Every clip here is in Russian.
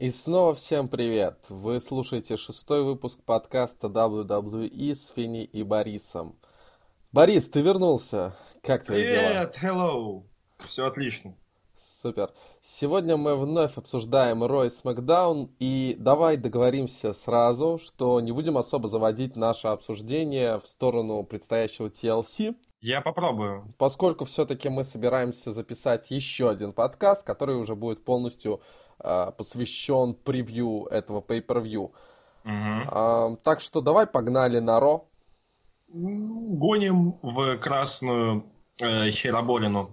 И снова всем привет! Вы слушаете шестой выпуск подкаста WWE с Фини и Борисом. Борис, ты вернулся. Как твои Привет, дела? Привет, hello. Все отлично. Супер. Сегодня мы вновь обсуждаем Рой Смакдаун, и давай договоримся сразу, что не будем особо заводить наше обсуждение в сторону предстоящего TLC, Я попробую. поскольку все-таки мы собираемся записать еще один подкаст, который уже будет полностью посвящен превью этого pay-per-view. А, так что давай погнали на Ро. Гоним в красную э, хероборину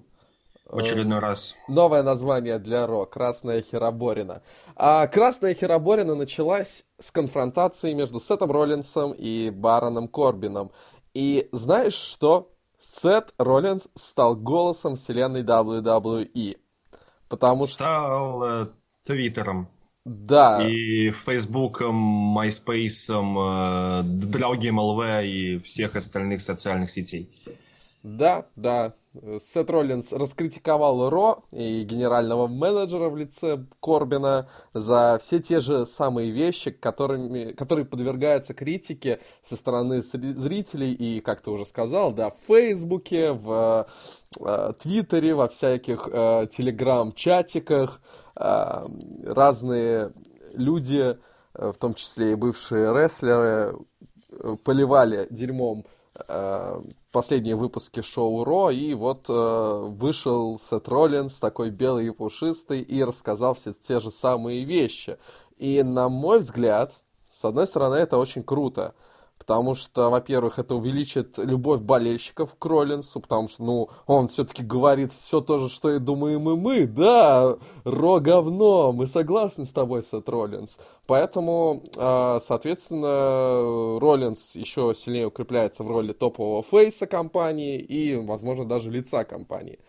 в очередной раз. Новое название для Ро – Красная Хероборина. А Красная Хероборина началась с конфронтации между Сетом Роллинсом и Бароном Корбином. И знаешь что? Сет Роллинс стал голосом вселенной WWE. Потому что, Стал э, Твиттером да, и Фейсбуком, Майспейсом, другим ЛВ и всех остальных социальных сетей. Да, да. Сет Роллинс раскритиковал Ро и генерального менеджера в лице Корбина за все те же самые вещи, которыми, которые подвергаются критике со стороны зри- зрителей и, как ты уже сказал, да, в Фейсбуке, в э, Твиттере, во всяких э, телеграм-чатиках. Э, разные люди, э, в том числе и бывшие рестлеры, э, поливали дерьмом э, последние выпуски шоу Ро, и вот э, вышел Сет Роллинс, такой белый и пушистый, и рассказал все те же самые вещи. И, на мой взгляд, с одной стороны, это очень круто, потому что, во-первых, это увеличит любовь болельщиков к Роллинсу, потому что, ну, он все-таки говорит все то же, что и думаем и мы, да, Ро говно, мы согласны с тобой, Сет Роллинс. Поэтому, э, соответственно, Роллинс еще сильнее укрепляется в роли топового фейса компании и, возможно, даже лица компании.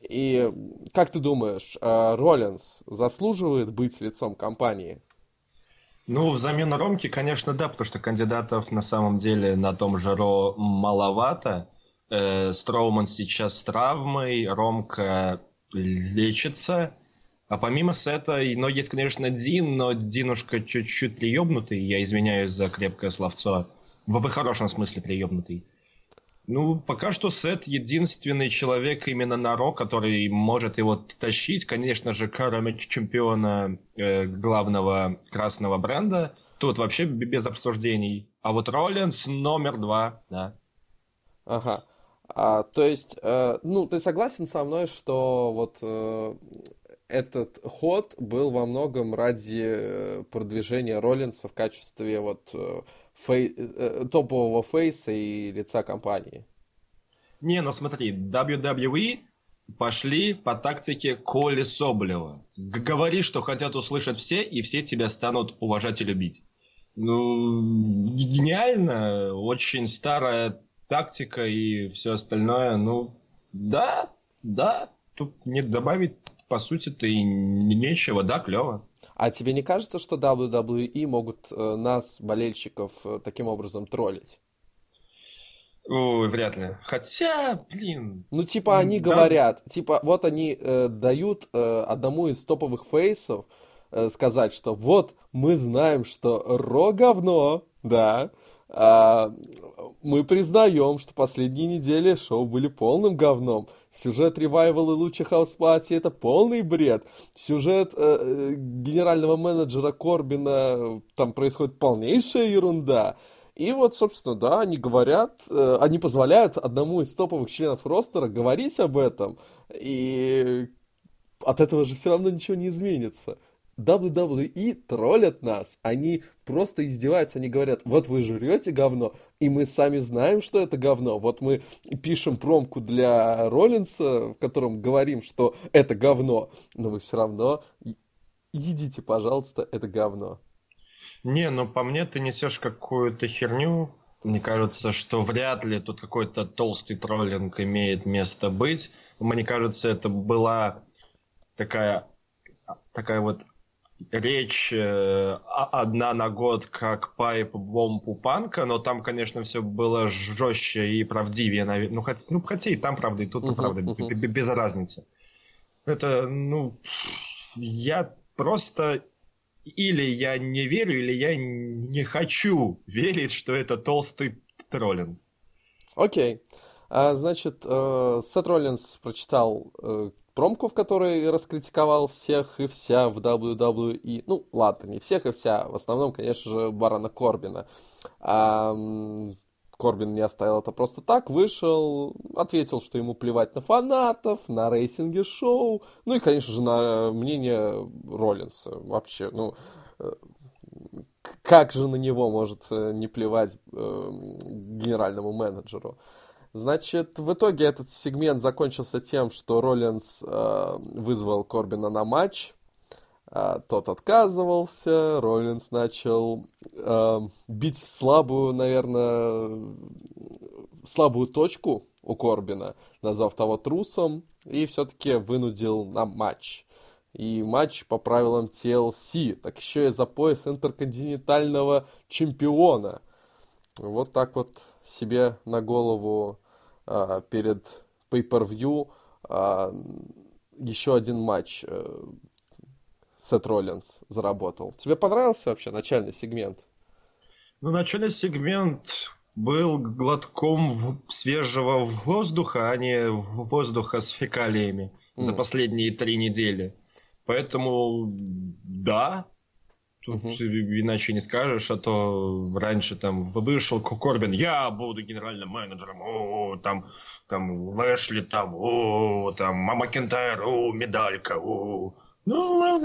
И как ты думаешь, э, Роллинс заслуживает быть лицом компании? Ну, взамен Ромки, конечно, да, потому что кандидатов на самом деле на том же Ро маловато. Э, Строуман сейчас с травмой, Ромка лечится. А помимо Сета, ну, есть, конечно, Дин, но Динушка чуть-чуть приебнутый, я извиняюсь за крепкое словцо. В, в хорошем смысле приебнутый. Ну, пока что Сет единственный человек именно на Ро, который может его тащить. Конечно же, кроме чемпиона э, главного красного бренда. Тут вообще без обсуждений. А вот Роллинс номер два, да. Ага. А, то есть, э, ну, ты согласен со мной, что вот э, этот ход был во многом ради э, продвижения Роллинса в качестве вот э, фей- э, топового фейса и лица компании? Не, ну смотри, WWE пошли по тактике Коли Соболева. Говори, что хотят услышать все, и все тебя станут уважать и любить. Ну, гениально, очень старая тактика и все остальное. Ну, да, да, тут не добавить, по сути-то, и нечего, да, клево. А тебе не кажется, что WWE могут э, нас, болельщиков, э, таким образом троллить? Ой, вряд ли. Хотя, блин, Ну, типа, они Да. говорят, типа, вот они э, дают э, одному из топовых фейсов э, сказать, что вот мы знаем, что Raw говно, да, а, мы признаем, что последние недели шоу были полным говном. Сюжет Revival а и Lucha House Party это полный бред. Сюжет э, э, генерального менеджера Корбина, там происходит полнейшая ерунда. И вот, собственно, да, они говорят, э, они позволяют одному из топовых членов ростера говорить об этом, и от этого же все равно ничего не изменится. WWE троллят нас, они просто издеваются, они говорят, вот вы жрете говно, и мы сами знаем, что это говно. Вот мы пишем промку для Роллинса, в котором говорим, что это говно, но вы все равно едите, пожалуйста, это говно. Не, ну по мне ты несешь какую-то херню. Мне кажется, что вряд ли тут какой-то толстый троллинг имеет место быть. Мне кажется, это была такая, такая вот речь э, одна на год, как пайп бомб у панка, но там, конечно, все было жестче и правдивее. Ну, хоть, ну, хотя и там правда, и тут Мгм, правда, б- без разницы. Это, ну, я просто или я не верю, или я не хочу верить, что это толстый троллинг. Окей. А, значит, э, Сет Роллинс прочитал э, промку, в которой раскритиковал всех и вся в WWE. Ну, ладно, не всех и вся. В основном, конечно же, Барона Корбина. А, Корбин не оставил это просто так, вышел, ответил, что ему плевать на фанатов, на рейтинги шоу, ну и, конечно же, на мнение Роллинса. Вообще, ну, э, как же на него может э, не плевать э, генеральному менеджеру? Значит, в итоге этот сегмент закончился тем, что Роллинс э, вызвал Корбина на матч. Э, тот отказывался, Роллинс начал э, бить в слабую, наверное, слабую точку у Корбина, назвав того трусом, и все-таки вынудил на матч. И матч по правилам TLC, так еще и за пояс интерконтинентального чемпиона. Вот так вот себе на голову а, перед Pay-Per-View а, еще один матч а, Сет Роллинс заработал. Тебе понравился вообще начальный сегмент? Ну, начальный сегмент был глотком свежего воздуха, а не воздуха с фекалиями mm. за последние три недели. Поэтому, да, Тут угу. иначе не скажешь, а то раньше там вышел Корбин, я буду генеральным менеджером, о, там, там Лэшли, там, о, там, Мама Кентайр, о, медалька, о. Ну,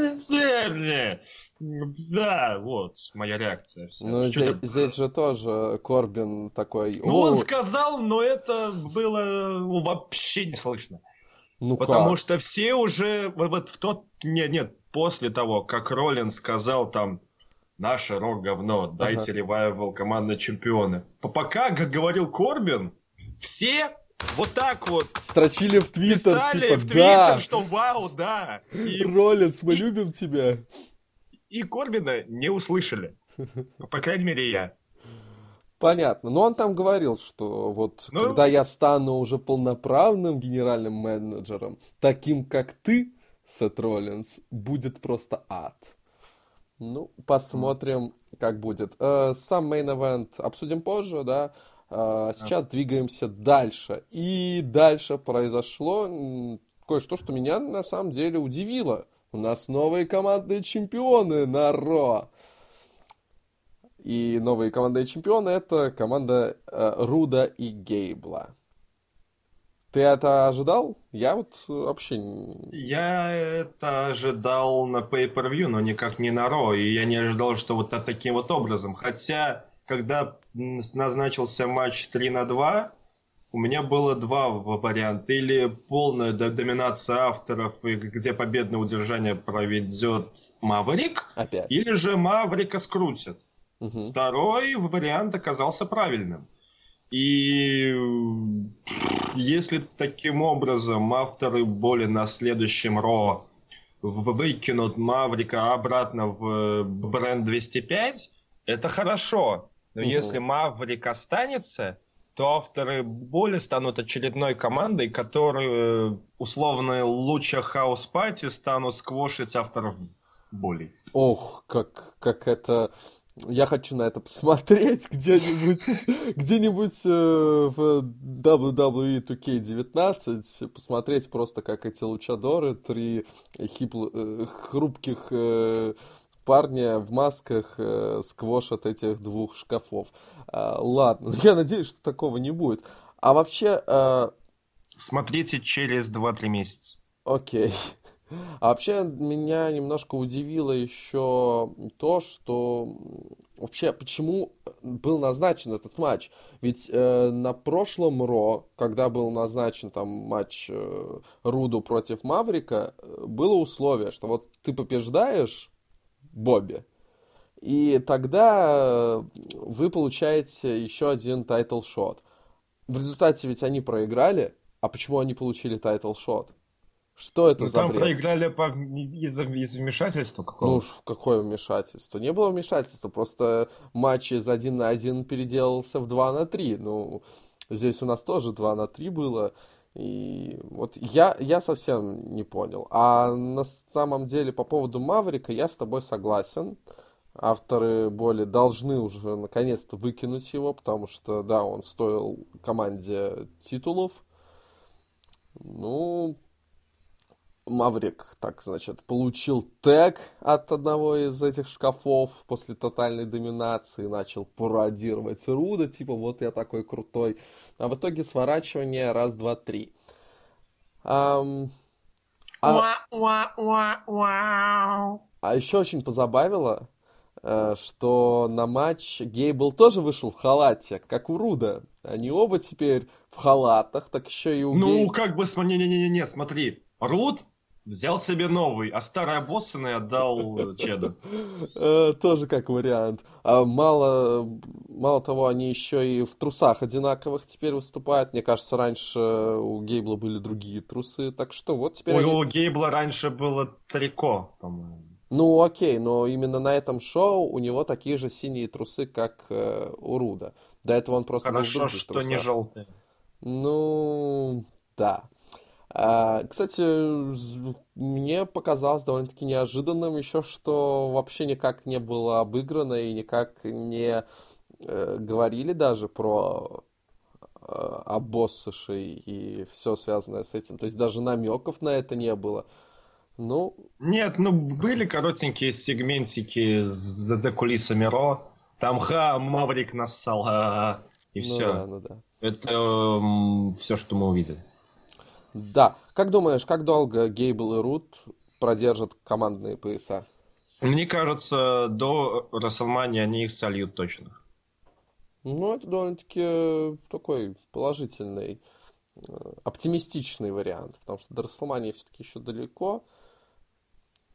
да, вот моя реакция. Вся. Ну, здесь, здесь же тоже Корбин такой... Ну, он сказал, но это было вообще не слышно. Ну Потому как? что все уже вот в тот... Нет, нет, после того, как Роллин сказал там наше рок говно, дайте ага. ревайвал командные чемпионы. Пока, как говорил Корбин, все вот так вот строчили в Твиттер, писали типа, в Твиттер, да. что вау, да. И, Роллинс, мы и, любим тебя. И Корбина не услышали. По крайней мере, я. Понятно. Но он там говорил, что вот ну... когда я стану уже полноправным генеральным менеджером, таким как ты, Сет Роллинс, будет просто ад. Ну, посмотрим, как будет. Э, сам event обсудим позже, да. Э, сейчас а. двигаемся дальше. И дальше произошло кое-что, что меня на самом деле удивило. У нас новые командные чемпионы на Ро. И новые командные чемпионы это команда э, Руда и Гейбла. Ты это ожидал? Я вот вообще... Я это ожидал на Pay-Per-View, но никак не на Ро. И я не ожидал, что вот таким вот образом. Хотя, когда назначился матч 3 на 2, у меня было два варианта. Или полная доминация авторов, где победное удержание проведет Маврик. Опять. Или же Маврика скрутят. Угу. Второй вариант оказался правильным. И если таким образом авторы боли на следующем Ро выкинут Маврика обратно в бренд 205, это хорошо. Но угу. если Маврик останется, то авторы боли станут очередной командой, которые условно лучше хаос пати станут сквошить авторов боли. Ох, как, как это я хочу на это посмотреть где-нибудь, где-нибудь э, в WWE 2K19, посмотреть просто, как эти лучадоры, три хипл, э, хрупких э, парня в масках э, сквошат этих двух шкафов. Э, ладно, я надеюсь, что такого не будет. А вообще... Э... Смотрите через 2-3 месяца. Окей. А вообще меня немножко удивило еще то, что вообще почему был назначен этот матч. Ведь э, на прошлом Raw, когда был назначен там матч э, Руду против Маврика, э, было условие, что вот ты побеждаешь Бобби, и тогда вы получаете еще один title shot. В результате ведь они проиграли, а почему они получили title shot? Что это ну, за там бред? проиграли по... из-за из вмешательства какого Ну, какое вмешательство? Не было вмешательства, просто матч из 1 на 1 переделался в 2 на 3. Ну, здесь у нас тоже 2 на 3 было. И вот я, я совсем не понял. А на самом деле по поводу Маврика я с тобой согласен. Авторы боли должны уже наконец-то выкинуть его, потому что, да, он стоил команде титулов. Ну, Маврик, так, значит, получил тег от одного из этих шкафов после тотальной доминации, начал пародировать Руда, типа, вот я такой крутой. А в итоге сворачивание раз, два, три. Um, а, а еще очень позабавило, э, что на матч Гейбл тоже вышел в халате, как у Руда. Они оба теперь в халатах, так еще и у Ну, Гей... как бы, не-не-не-не, смотри. Руд Взял себе новый, а старый обоссанный отдал Чеду. Э, тоже как вариант. А мало, мало того, они еще и в трусах одинаковых теперь выступают. Мне кажется, раньше у Гейбла были другие трусы. Так что вот теперь... У, они... у Гейбла раньше было трико, по-моему. Ну, окей, но именно на этом шоу у него такие же синие трусы, как э, у Руда. До этого он просто Хорошо, что трусах. не желтые. Ну, да. А, кстати, мне показалось довольно-таки неожиданным еще, что вообще никак не было обыграно и никак не э, говорили даже про э, обоссышей и все связанное с этим. То есть даже намеков на это не было. Ну... Нет, ну были коротенькие сегментики за, за кулисами Ро. Там ха, Маврик нассал, а, и ну все. Да, ну да. Это э, все, что мы увидели. Да. Как думаешь, как долго Гейбл и Рут продержат командные пояса? Мне кажется, до Расселмани они их сольют точно. Ну, это довольно-таки такой положительный, э, оптимистичный вариант, потому что до Расселмании все-таки еще далеко.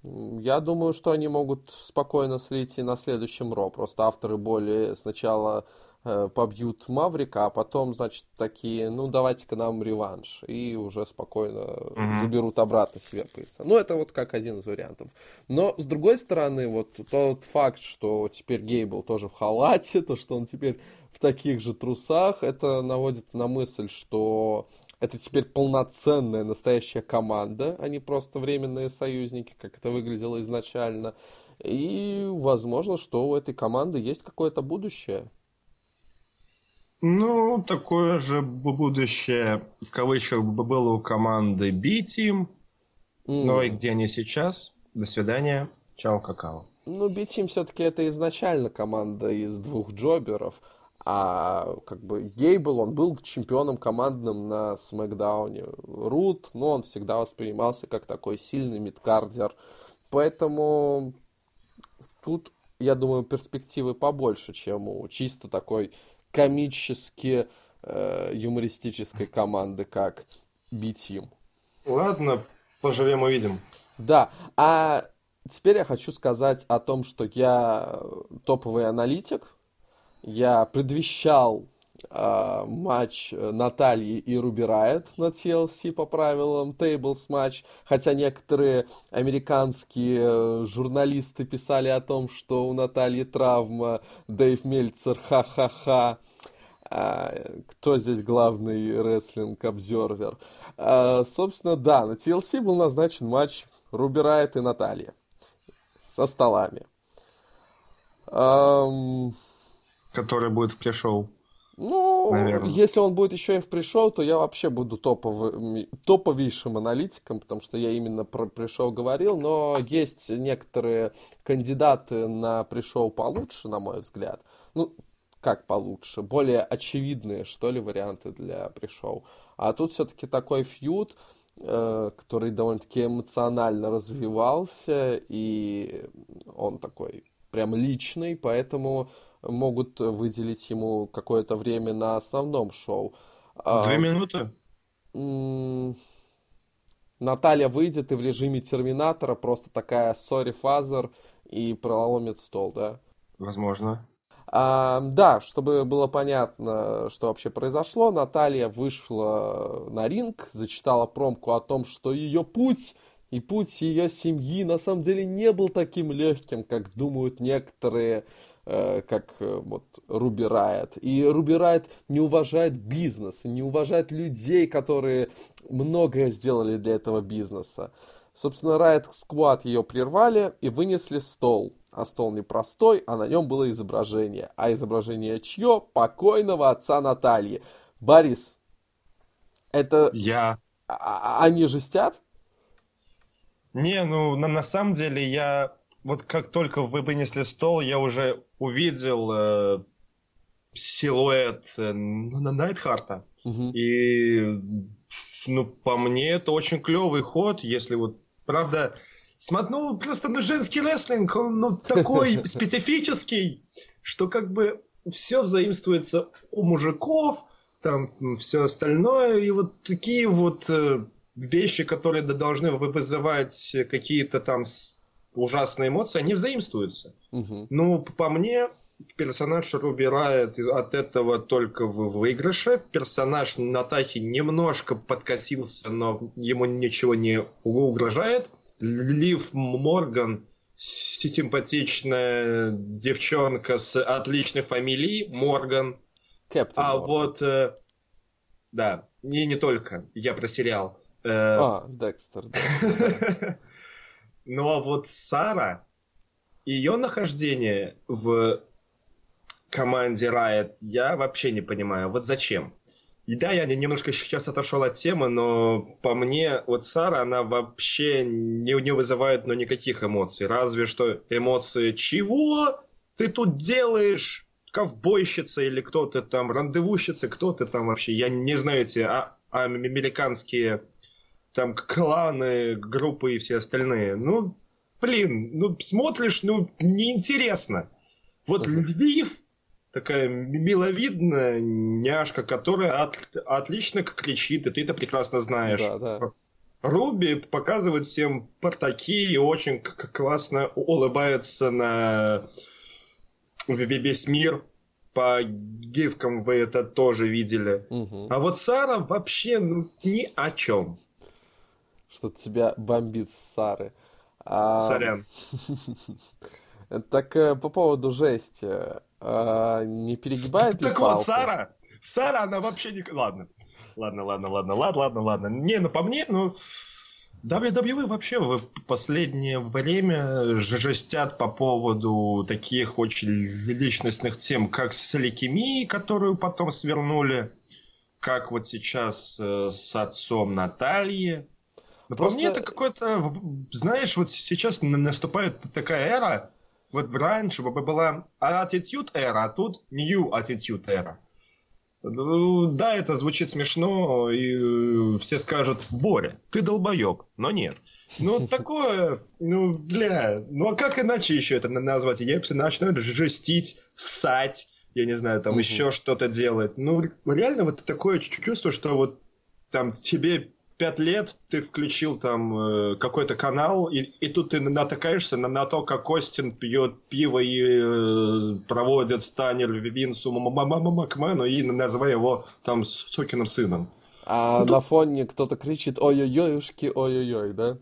Я думаю, что они могут спокойно слить и на следующем Ро. Просто авторы более сначала побьют Маврика, а потом, значит, такие, ну, давайте-ка нам реванш. И уже спокойно mm-hmm. заберут обратно себе пояса. Ну, это вот как один из вариантов. Но, с другой стороны, вот тот факт, что теперь Гейбл тоже в халате, то, что он теперь в таких же трусах, это наводит на мысль, что это теперь полноценная настоящая команда, а не просто временные союзники, как это выглядело изначально. И возможно, что у этой команды есть какое-то будущее. Ну, такое же будущее, в кавычках, было у команды B-Team. Mm. Но и где они сейчас? До свидания. Чао, какао. Ну, B-Team все-таки это изначально команда из двух джоберов. А как бы Гейбл, он был чемпионом командным на Смакдауне. Рут, ну, он всегда воспринимался как такой сильный мидкардер. Поэтому тут, я думаю, перспективы побольше, чем у чисто такой комически э, юмористической команды, как B-Team. Ладно, поживем увидим. Да, а теперь я хочу сказать о том, что я топовый аналитик. Я предвещал э, матч Натальи и Руби Райт на TLC по правилам Tables матч, хотя некоторые американские э, журналисты писали о том, что у Натальи травма, Дэйв Мельцер, ха-ха-ха. А, кто здесь главный рестлинг-обзервер? А, собственно, да, на TLC был назначен матч Руби Райт и Наталья со столами. Um... Который будет в пришоу. Ну, Наверное. если он будет еще и в пришел, то я вообще буду топовым, топовейшим аналитиком, потому что я именно про пришел говорил, но есть некоторые кандидаты на пришел получше, на мой взгляд. Ну, как получше, более очевидные, что ли, варианты для пришел. А тут все-таки такой фьюд, э, который довольно-таки эмоционально развивался, и он такой прям личный, поэтому могут выделить ему какое-то время на основном шоу. А, Две минуты? Наталья выйдет и в режиме Терминатора просто такая sorry, father и проломит стол, да? Возможно. А, да, чтобы было понятно, что вообще произошло, Наталья вышла на ринг, зачитала промку о том, что ее путь и путь ее семьи на самом деле не был таким легким, как думают некоторые, как э, вот Руби Райотт. И Руби Райотт не уважает бизнес, не уважает людей, которые многое сделали для этого бизнеса. Собственно, Riot Squad ее прервали и вынесли стол. А стол не простой, а на нем было изображение. А изображение чье? Покойного отца Натальи. Борис, это... Я. А, а они жестят? Не, ну на, на самом деле я... Вот как только вы вынесли стол, я уже увидел э, силуэт э, Найтхарта. Угу. И ну, по мне, это очень клевый ход, если вот Правда, ну, просто ну, женский рестлинг, он ну, такой специфический, что как бы все взаимствуется у мужиков, там все остальное, и вот такие вот э, вещи, которые должны вызывать какие-то там ужасные эмоции, они взаимствуются. Угу. Ну, по мне, персонаж Руби Райт от этого только в выигрыше. Персонаж Натахи немножко подкосился, но ему ничего не угрожает. Лив Морган симпатичная девчонка с отличной фамилией Морган. Кэптен а Морган. вот, э, да, не, не только, я про сериал. Э, а, Декстер. Ну а вот Сара, ее нахождение в команде Riot, я вообще не понимаю, вот зачем? И да, я немножко сейчас отошел от темы, но по мне, вот Сара, она вообще не, не вызывает ну, никаких эмоций. Разве что эмоции «Чего ты тут делаешь?» Ковбойщица или кто-то там, рандевущица, кто то там вообще. Я не знаю эти а, американские там кланы, группы и все остальные. Ну, блин, ну смотришь, ну неинтересно. Вот Львив такая миловидная няшка, которая от, отлично кричит, и ты это прекрасно знаешь. Да, да. Руби показывает всем портаки и очень классно улыбается на весь мир. По гифкам вы это тоже видели. Угу. А вот Сара вообще ну, ни о чем. Что-то тебя бомбит с Сары. А... Сорян. Так э, по поводу жести. А, не перегибает Так вот, Сара, Сара, она вообще не... Ладно, ладно, ладно, ладно, ладно, ладно, ладно. Не, ну по мне, ну... WWE вообще в последнее время жестят по поводу таких очень личностных тем, как с лейкемией, которую потом свернули, как вот сейчас э, с отцом Натальи. Но Просто... по мне это какое-то, знаешь, вот сейчас наступает такая эра, вот раньше была attitude era, а тут new attitude era. Ну, да, это звучит смешно, и все скажут, Боря, ты долбоеб, но нет. Ну, такое, ну, бля, ну а как иначе еще это назвать? Я начинаю жестить, ссать, я не знаю, там угу. еще что-то делать. Ну, реально вот такое чувство, что вот там тебе пять лет ты включил там э, какой-то канал, и, и тут ты натыкаешься на, на то, как Костин пьет пиво и э, проводит Станер Винсу Макмену и называя его там сукиным сыном. А ну, на тут... фоне кто-то кричит «Ой-ой-ой-ушки, ой-ой-ой», да?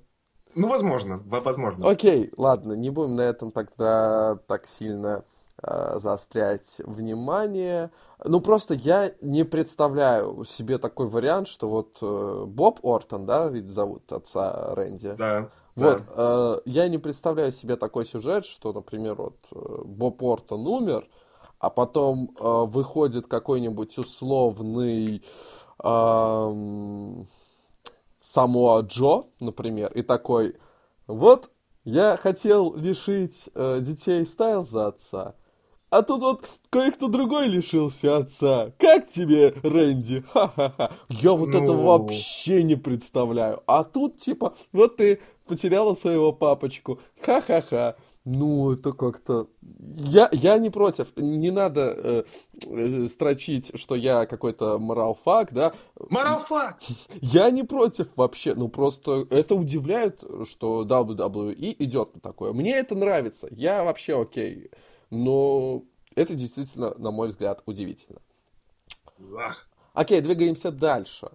Ну, возможно, возможно. Окей, ладно, не будем на этом тогда так сильно заострять внимание. Ну, просто я не представляю себе такой вариант, что вот э, Боб Ортон, да, ведь зовут отца Рэнди. Да. Вот, да. Э, я не представляю себе такой сюжет, что, например, вот э, Боб Ортон умер, а потом э, выходит какой-нибудь условный э, Самоа Джо, например, и такой, вот, я хотел лишить э, детей Стайлза отца, а тут вот кое-кто другой лишился отца. Как тебе, Рэнди? Ха-ха-ха. Я вот ну... этого вообще не представляю. А тут, типа, вот ты потеряла своего папочку. Ха-ха-ха. Ну, это как-то... Я, я не против. Не надо э, э, строчить, что я какой-то моралфак, да? Моралфак! Я не против вообще. Ну, просто это удивляет, что WWE идет на такое. Мне это нравится. Я вообще окей. Но это действительно, на мой взгляд, удивительно. Ах. Окей, двигаемся дальше.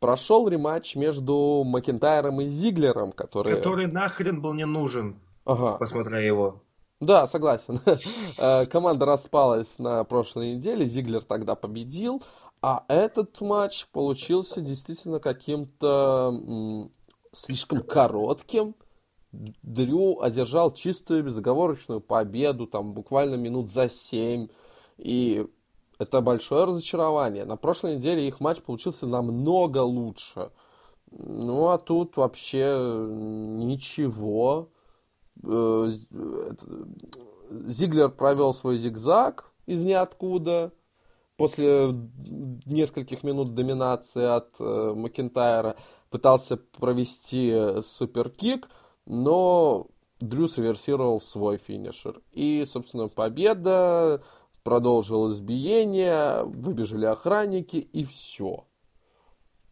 прошел рематч между Макентайром и Зиглером, который... Который нахрен был не нужен, ага. посмотря его. Да, согласен. Э, команда распалась на прошлой неделе, Зиглер тогда победил, а этот матч получился действительно каким-то слишком коротким. Дрю одержал чистую безоговорочную победу, там буквально минут за семь. И это большое разочарование. На прошлой неделе их матч получился намного лучше. Ну, а тут вообще ничего. Э, Зиглер провел свой зигзаг из ниоткуда после нескольких минут доминации от э, Макентайра. Пытался провести суперкик, но Дрюс реверсировал свой финишер. И, собственно, победа продолжил избиение, выбежали охранники и все.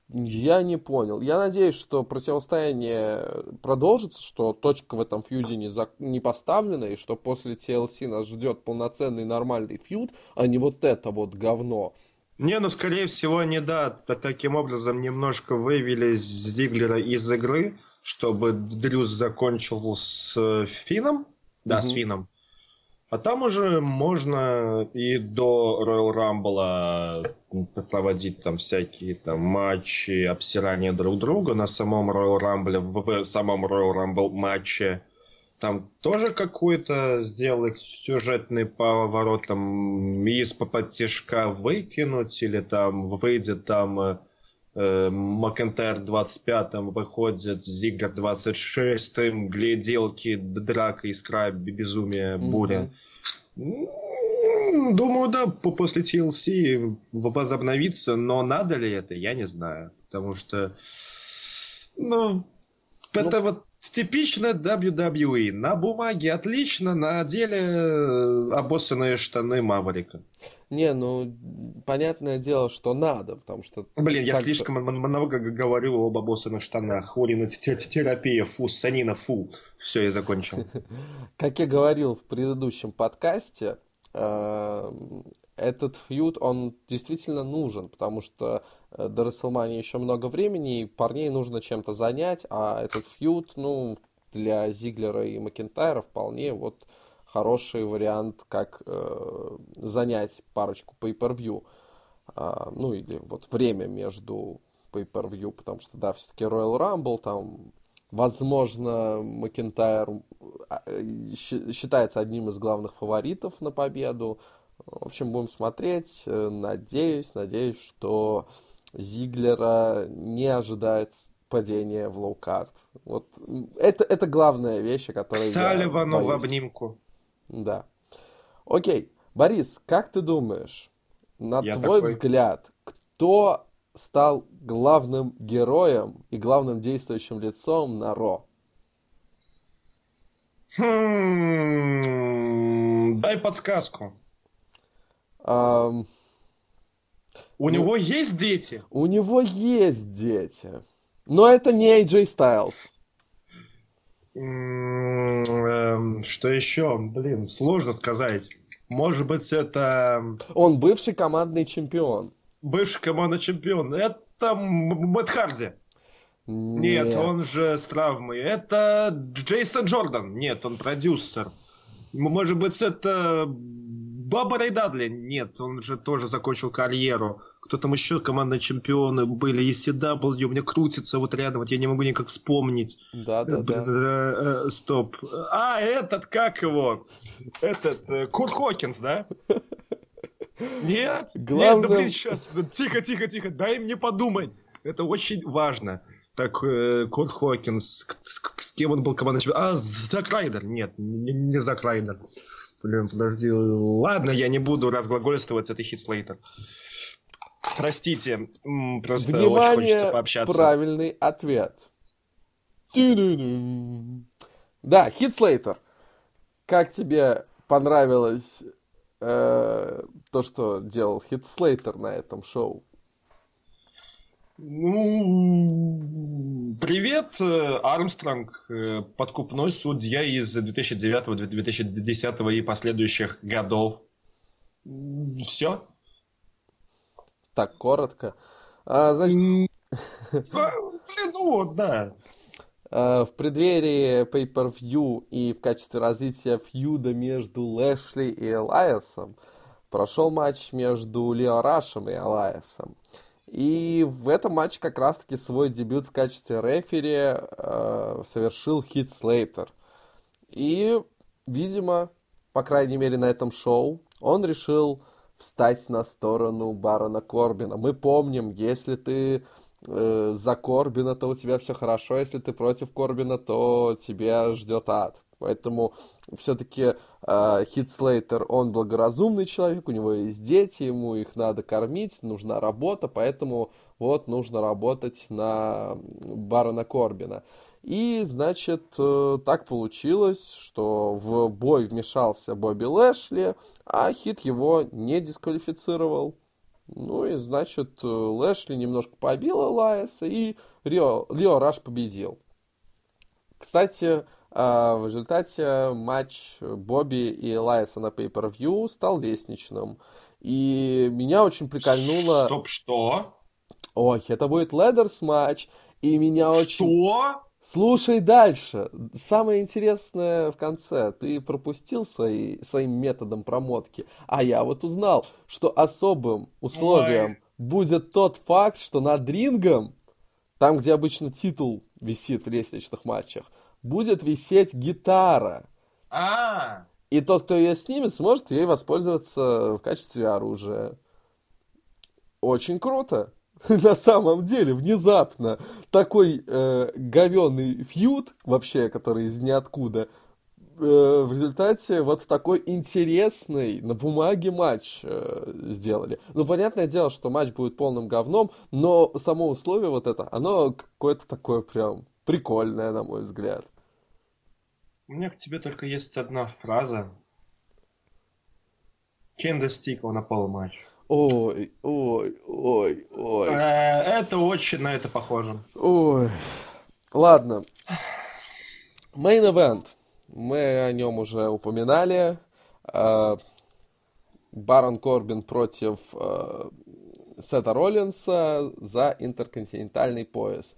Я не понял. Я надеюсь, что противостояние продолжится, что точка в этом фьюде не, за... не поставлена, и что после TLC нас ждет полноценный нормальный фьюд, а не вот это вот говно. Не, ну, скорее всего, не да. Таким образом, немножко вывели Зиглера из игры, чтобы Дрюс закончил с э, Фином. Да, mm с Фином. А там уже можно и до Royal Rumble проводить там всякие там матчи, обсирания друг друга на самом Royal Rumble, в самом Royal Rumble матче. Там тоже какой-то сделал их сюжетный поворот, там из-под тяжка выкинуть, или там выйдет там э, Макентайр 25-м, выходит Зиггер 26-м, гляделки, драка, искра, безумие, буря. Mm-hmm. Думаю, да, после TLC возобновиться, но надо ли это, я не знаю. Потому что, ну, ну, это вот типично WWE. На бумаге отлично, на деле э, обоссанные штаны Маврика. Не, ну, понятное дело, что надо, потому что... Блин, я слишком много говорю об обоссанных штанах. Хурина терапия, фу, санина, фу. Все, я закончил. Как я говорил в предыдущем подкасте, эм, этот фьюд, он действительно нужен, потому что э, до Расселмании еще много времени, и парней нужно чем-то занять, а этот фьюд, ну, для Зиглера и Макентайра вполне вот хороший вариант, как э, занять парочку pay-per-view. Э, ну, или вот время между pay-per-view, потому что, да, все-таки Royal Rumble, там, возможно, Макентайр а, считается одним из главных фаворитов на победу, в общем, будем смотреть. Э, надеюсь, надеюсь, что Зиглера не ожидает падения в low card. Вот это, это главная вещь, о которой Салливану в обнимку. Да. Окей. Борис, как ты думаешь, на я твой такой... взгляд, кто стал главным героем и главным действующим лицом на Raw? Хм, дай подсказку. Um, у ну, него есть дети? У него есть дети. Но это не AJ Styles. Эм, что еще? Блин, сложно сказать. Может быть, это... Он бывший командный чемпион. Бывший командный чемпион. Это Мэтт Харди. Нет. Нет, он же с травмой. Это Джейсон Джордан. Нет, он продюсер. Может быть, это Баба Рэй Дадли? Нет, он же тоже закончил карьеру. Кто там еще командные чемпионы были? ECW, у меня крутится вот рядом, вот я не могу никак вспомнить. Да, да, да. Э, стоп. А, этот, как его? Этот, э, Курт Хокинс, да? Нет? Главное... Нет, да блин, сейчас. Тихо, тихо, тихо, дай мне подумать. Это очень важно. Так, э, Курт Хокинс, с, с кем он был чемпион? А, Зак Райдер. Нет, не, не Зак Райдер. Блин, подожди. Ладно, я не буду разглагольствовать, это Хит Слейтер. Простите, просто Внимание, очень хочется пообщаться. правильный ответ. Да, Хит Слейтер. Как тебе понравилось э, то, что делал Хит Слейтер на этом шоу? Ну, привет, э, Армстронг, э, подкупной судья из 2009, 2010 и последующих годов. Все. Так, коротко. А, значит... Блин, ну вот, да. Э, в преддверии Pay-Per-View и в качестве развития фьюда между Лэшли и Элайасом прошел матч между Лео Рашем и Элайасом. И в этом матче как раз-таки свой дебют в качестве рефери э, совершил Хит Слейтер. И, видимо, по крайней мере на этом шоу, он решил встать на сторону Барона Корбина. Мы помним, если ты э, за Корбина, то у тебя все хорошо, если ты против Корбина, то тебя ждет ад. Поэтому все-таки э, Хит он благоразумный человек, у него есть дети, ему их надо кормить, нужна работа, поэтому вот нужно работать на Барона Корбина. И, значит, э, так получилось, что в бой вмешался Бобби Лэшли, а Хит его не дисквалифицировал. Ну и, значит, э, Лэшли немножко побил Элайса, и Рио, Лео Раш победил. Кстати, в результате матч Бобби и Элайса на Pay-Per-View стал лестничным. И меня очень прикольнуло... Стоп, что? Ой, это будет Ледерс матч, и меня очень... Что? Слушай дальше. Самое интересное в конце. Ты пропустил свои, своим методом промотки. А я вот узнал, что особым условием Ой. будет тот факт, что над рингом, там, где обычно титул висит в лестничных матчах, будет висеть гитара. А. И тот, кто ее снимет, сможет ей воспользоваться в качестве оружия. Очень круто. на самом деле внезапно такой э, говенный фьюд, вообще, который из ниоткуда, э, в результате вот такой интересный на бумаге матч э, сделали. Ну, понятное дело, что матч будет полным говном, но само условие вот это, оно какое-то такое прям прикольное, на мой взгляд. У меня к тебе только есть одна фраза. Stick on a pole match? Ой, ой, ой, ой. Э, это очень на это похоже. Ой. Ладно. Main Event. Мы о нем уже упоминали. Э, Барон Корбин против э, Сета Роллинса за интерконтинентальный пояс.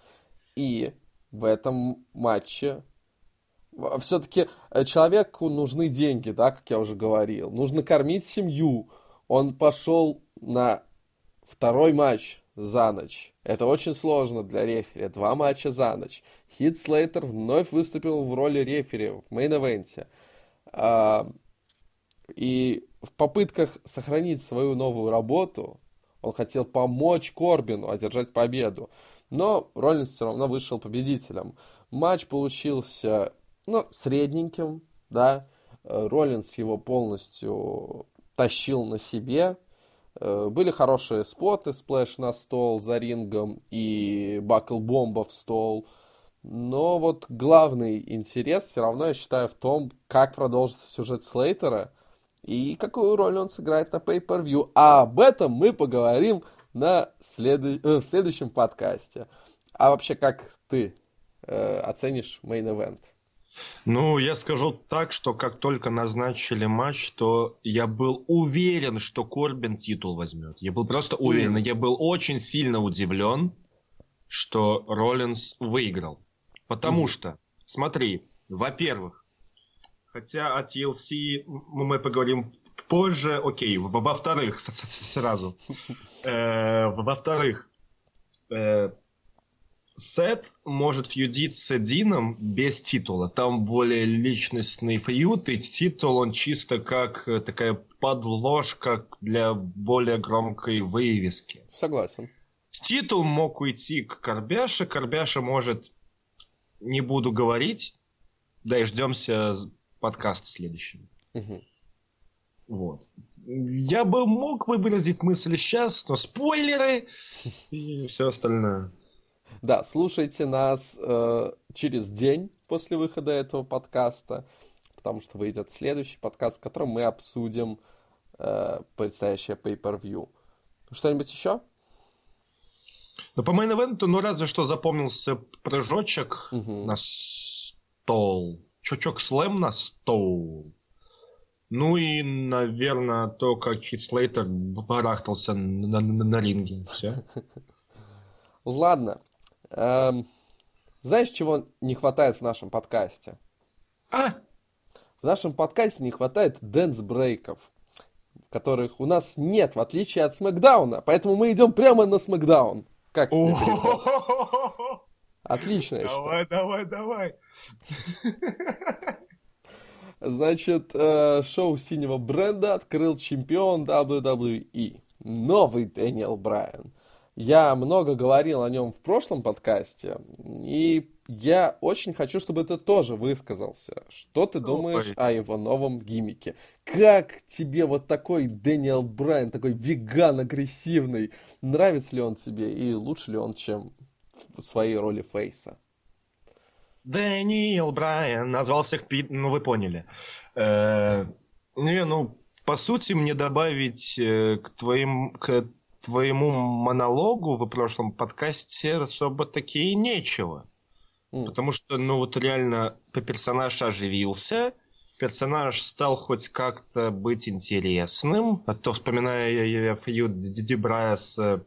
И в этом матче все-таки человеку нужны деньги, да, как я уже говорил. Нужно кормить семью он пошел на второй матч за ночь. Это очень сложно для рефери. Два матча за ночь. Хит Слейтер вновь выступил в роли рефери в мейн-эвенте. А, и в попытках сохранить свою новую работу он хотел помочь Корбину одержать победу. Но Роллинс все равно вышел победителем. Матч получился, ну, средненьким, да. Роллинс его полностью тащил на себе. Э, были хорошие споты, splash на стол за рингом и buckle bomb а в стол. Но вот главный интерес все равно, я считаю, в том, как продолжится сюжет Слейтера и какую роль он сыграет на Pay-Per-View. А об этом мы поговорим на следу... э, в следующем подкасте. А вообще, как ты э, оценишь Event? Ну, я скажу так, что как только назначили матч, то я был уверен, что Корбин титул возьмет. Я был просто уверен. Я был очень сильно удивлен, что Роллинс выиграл. Потому mm что, смотри, во-первых, хотя о TLC мы поговорим позже, окей, во-вторых, сразу. Э, во-вторых, э, Сет может фьюдить с Дином без титула. Там более личностный фьюд, и титул он чисто как э, такая подложка для более громкой вывески. Согласен. Титул мог уйти к Карбяше. Карбяша может... Не буду говорить. Да и ждемся подкаст следующим. Угу. Вот. Я бы мог бы выразить мысль сейчас, но спойлеры и все остальное. Да, слушайте нас э, через день после выхода этого подкаста, потому что выйдет следующий подкаст, в котором мы обсудим э, предстоящее pay-per-view. Что-нибудь еще? Ну, по мейн-эвенту, ну, разве что запомнился прыжочек угу. на стол. Чучок слэм на стол. Ну и, наверное, то, как Хит Слейтер барахтался на, на, на ринге. Все. Ладно, Эм, знаешь, чего не хватает в нашем подкасте? А? В нашем подкасте не хватает dance break ов, которых у нас нет, в отличие от Смакдауна. Поэтому мы идем прямо на Смакдаун. Как тебе? Отлично, Давай, давай, давай. Значит, э, шоу синего бренда открыл чемпион WWE. Новый Дэниел Брайан. Я много говорил о нем в прошлом подкасте, и я очень хочу, чтобы ты тоже высказался. Что ты думаешь Ой. о его новом гиммике? Как тебе вот такой Дэниел Брайан, такой веган агрессивный? Нравится ли он тебе и лучше ли он, чем в своей роли Фейса? Дэниел Брайан назвал всех пи... Ну, вы поняли. Э, Не, ну, по сути, мне добавить э, к твоим... к твоему монологу в прошлом подкасте особо таки и нечего. М. Потому что, ну, вот реально персонаж оживился, персонаж стал хоть как-то быть интересным. А то, вспоминая я- фьюд Дебрая с э,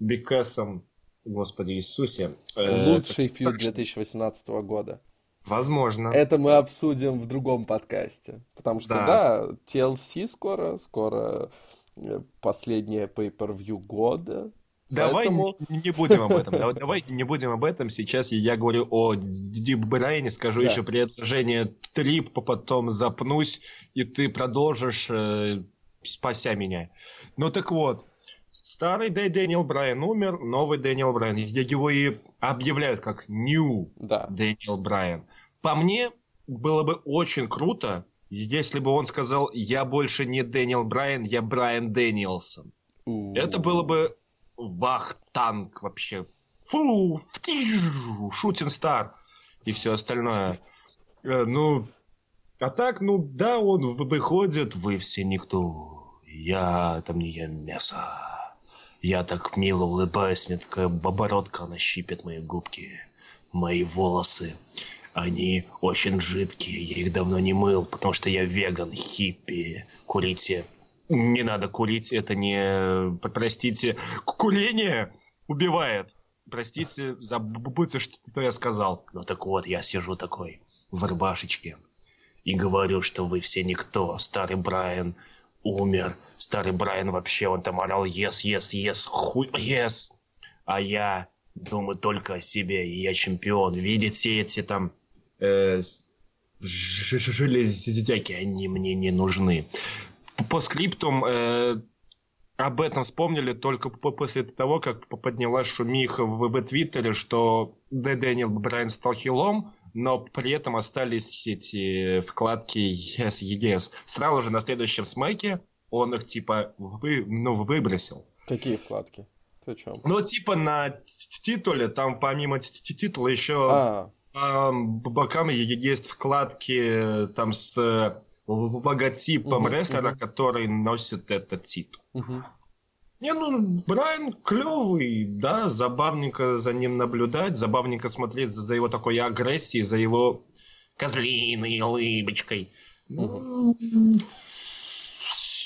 Бикасом, Господи Иисусе. э, Лучший фьюд страшно. 2018 года. Возможно. Это мы обсудим в другом подкасте. Потому что, Да. да, TLC скоро, скоро последнее pay-per-view года. Давай Поэтому- не, будем об этом. Давай, не будем об этом. Сейчас я говорю о Ди Брайане, скажу Да. еще предложение три, потом запнусь, и ты продолжишь, э, спася меня. Ну так вот, старый Дэ- Дэниел Брайан умер, новый Дэниел Брайан. Его и объявляют как New Да. Дэниел Брайан. По мне, было бы очень круто, если бы он сказал, я больше не Дэниел Брайан, я Брайан Дэниелсон. Это было бы вах-танк вообще. Фу, shooting star и все остальное. Ну, а так, ну да, он выходит, вы все никто. Я там не ем мясо. Я так мило улыбаюсь, мне такая оборотка, она щипет мои губки, мои волосы. Они очень жидкие, я их давно не мыл, потому что я веган, хиппи. Курите. Не надо курить, это не... Простите, курение убивает. Простите, забудьте, что я сказал. Ну так вот, я сижу такой в рубашечке и говорю, что вы все никто. Старый Брайан умер. Старый Брайан вообще, он там орал yes, yes, yes, хуй, yes. А я думаю только о себе, и я чемпион. Видите эти там э, железяки, они мне не нужны. По- скриптум э, об этом вспомнили только по- после того, как п- поднялась шумиха в, в Твиттере, что Дэ Дэниел Брайан стал хилом, но при этом остались эти вкладки Yes, Yes. Сразу же на следующем смеке он их типа вы, ну, выбросил. Какие вкладки? Ты о чем? Ну, типа на титуле, там помимо титула еще А, по бокам есть вкладки э, там с э, логотипом Мгм, рестлера, мгм. который носит этот титул. мгм. Не, ну, Брайан клевый, да, забавненько за ним наблюдать, забавненько смотреть за, за его такой агрессией, за его козлиной улыбочкой. Ну,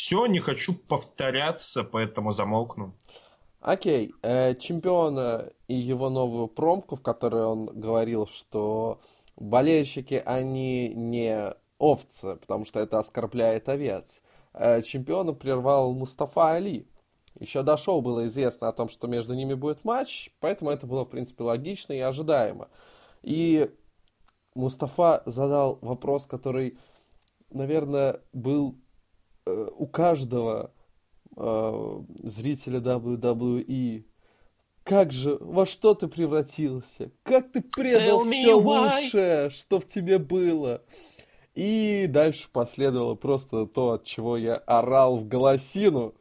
все, не хочу повторяться, поэтому замолкну. Окей, э, чемпиона и его новую промку, в которой он говорил, что болельщики, они не овцы, потому что это оскорбляет овец. Э, чемпиона прервал Мустафа Али. Еще до шоу было известно о том, что между ними будет матч, поэтому это было, в принципе, логично и ожидаемо. И Мустафа задал вопрос, который, наверное, был э, у каждого э, зрителя WWE. Как же, во что ты превратился? Как ты предал Tell все лучшее, что в тебе было? И дальше последовало просто то, от чего я орал в голосину.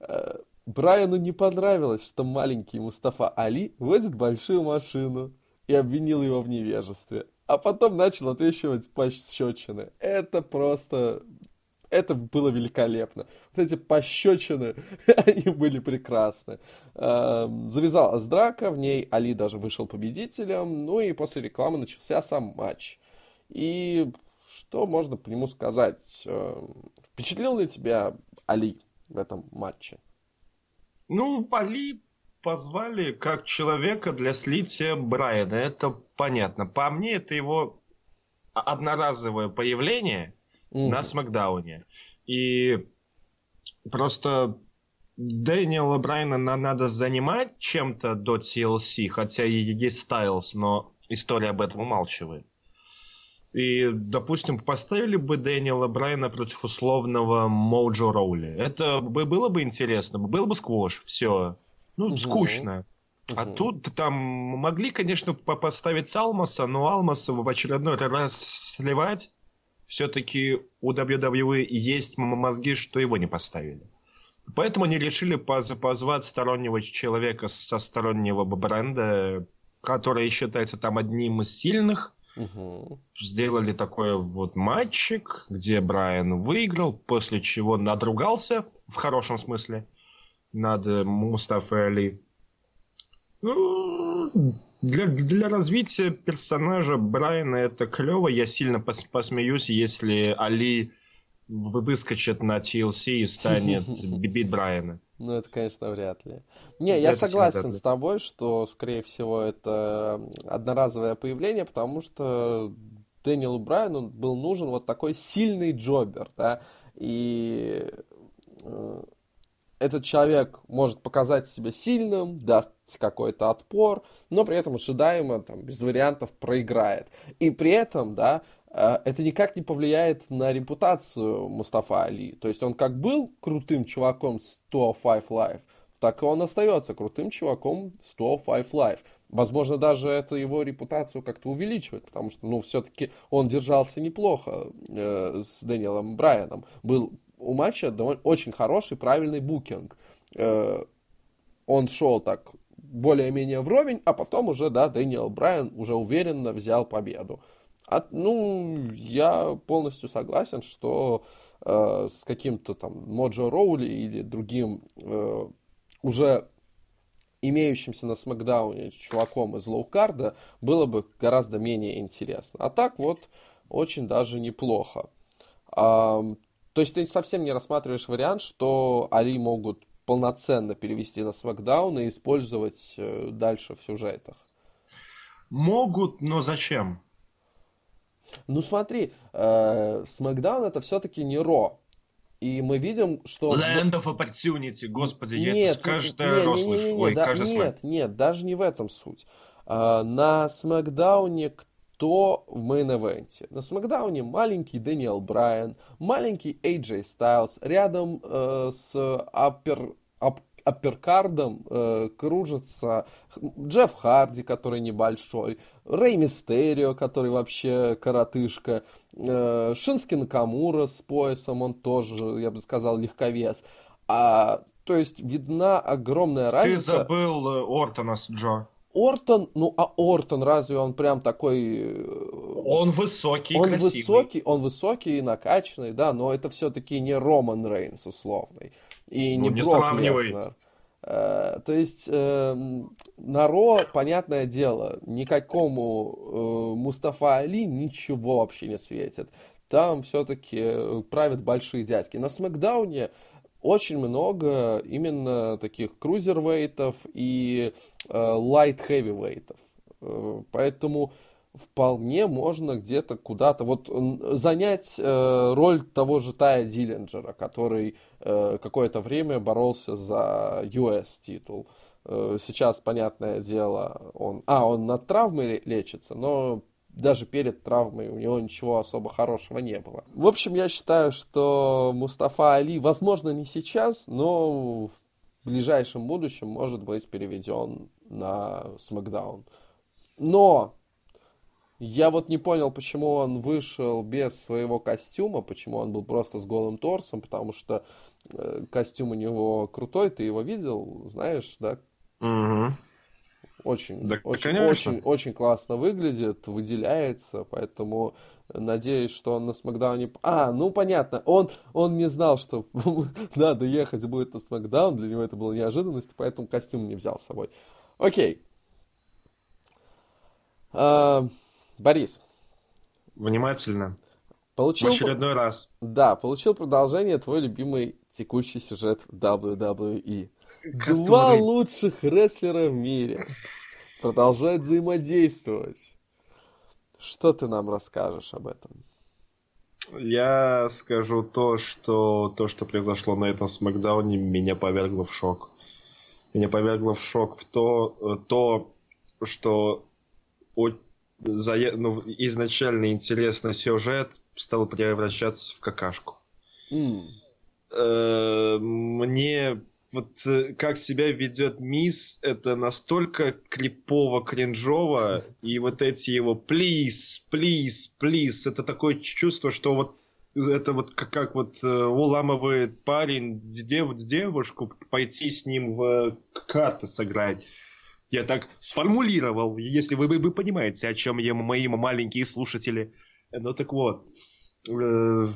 Э, Брайану не понравилось, что маленький Мустафа Али водит большую машину и обвинил его в невежестве. А потом начал отвешивать пощечины. Это просто... Это было великолепно. Вот эти пощечины, они были прекрасны. Эм, Завязалась драка, в ней Али даже вышел победителем, ну и после рекламы начался сам матч. И что можно по нему сказать? Эм, Впечатлил ли тебя Али в этом матче? Ну, Али позвали как человека для слития Брайана. Это понятно. По мне, это его одноразовое появление mm. на Смакдауне. И просто Дэниела Брайана надо занимать чем-то до TLC, хотя и есть Стайлз, но история об этом умалчивает. И, допустим, поставили бы Дэниела Брайана против условного Моджо Роули. Это бы было бы интересно. Был бы сквош, все. Ну, угу. скучно. Угу. А тут там могли, конечно, поставить Алмаса, но Алмаса в очередной раз сливать. Все-таки у WWE есть мозги, что его не поставили. Поэтому они решили поз позвать стороннего человека со стороннего бренда, который считается там одним из сильных. Угу. Сделали такой вот матчик, где Брайан выиграл, после чего надругался, в хорошем смысле, над Мустафой Али. Ну, для, для развития персонажа Брайана это клево. Я сильно пос, посмеюсь, если Али выскочит на TLC и станет бить Брайана. Ну, это, конечно, вряд ли. Не, я согласен с тобой, что, скорее всего, это одноразовое появление, потому что Дэниелу Брайану был нужен вот такой сильный джобер, да, и э, этот человек может показать себя сильным, даст какой-то отпор, но при этом ожидаемо, там, без вариантов проиграет. И при этом, да, э, это никак не повлияет на репутацию Мустафа Али. То есть он как был крутым чуваком 105 Live, так и он остается крутым чуваком 105 Live. Возможно, даже это его репутацию как-то увеличивает, потому что, ну, все-таки он держался неплохо э, с Дэниелом Брайаном. Был у матча довольно, очень хороший, правильный букинг. Э, он шел так более-менее вровень, а потом уже, да, Дэниел Брайан уже уверенно взял победу. От, ну, я полностью согласен, что э, с каким-то там Моджо Роули или другим э, уже имеющимся на Смакдауне чуваком из лоукарда было бы гораздо менее интересно. А так вот очень даже неплохо. То есть ты совсем не рассматриваешь вариант, что Али могут полноценно перевести на Смакдаун и использовать э, дальше в сюжетах. Могут, но зачем? Ну смотри, э, Смакдаун это все-таки не Raw. И мы видим, что... Land of Opportunity, господи, нет, я это каждый раз слышу. Ой, да, каждый Нет, нет, даже не в этом суть. Э, на Смакдауне кто в main event е. На Смакдауне маленький Дэниел Брайан, маленький AJ Styles, рядом э, с upper, up, upper card ом э, кружится Джефф Харди, который небольшой, Рэй Мистерио, который вообще коротышка, э, Шински Накамура с поясом, он тоже, я бы сказал, легковес. А, то есть видна огромная разница. Ты забыл э, Ортона с Джо. Ортон, ну а Ортон, разве он прям такой... Э, он высокий, Он красивый. высокий, он высокий и накачанный, да, но это все-таки не Роман Рейнс условный. И ну, не, не Брок Леснер. Э, то есть э, на Ро, понятное дело, никакому э, Мустафа Али ничего вообще не светит. Там все-таки э, правят большие дядьки. На Смакдауне очень много именно таких крузервейтов и лайт-хэвивейтов. Э, поэтому вполне можно где-то куда-то вот занять э, роль того же Тая Диллинджера, который э, какое-то время боролся за US титул. Э, сейчас, понятное дело, он... А, он над травмой лечится, но даже перед травмой у него ничего особо хорошего не было. В общем, я считаю, что Мустафа Али, возможно, не сейчас, но в ближайшем будущем может быть переведен на Смакдаун. Но я вот не понял, почему он вышел без своего костюма, почему он был просто с голым торсом, потому что э, костюм у него крутой, ты его видел, знаешь, да? Угу. Очень, да, очень, конечно. очень, очень классно выглядит, выделяется, поэтому надеюсь, что он на Смакдауне... А, ну понятно, он, он не знал, что надо ехать будет на Смакдаун, для него это было неожиданностью, поэтому костюм не взял с собой. Окей. А, Борис. Внимательно. Получил... В очередной раз. Да, получил продолжение твой любимый текущий сюжет WWE. Который... Два лучших рестлера в мире продолжают взаимодействовать. Что ты нам расскажешь об этом? Я скажу то, что то, что произошло на этом смакдауне, меня повергло в шок. Меня повергло в шок в то, то что за, ну, изначально интересный сюжет стал превращаться в какашку. Mm. Мне вот э, как себя ведет Мисс, это настолько крипово, кринжово, и вот эти его please, please, please, это такое чувство, что вот это вот как, как вот э, уламывает парень дев, девушку пойти с ним в карты сыграть. Я так сформулировал, если вы, вы, вы понимаете, о чем я, мои маленькие слушатели. Ну так вот. Э,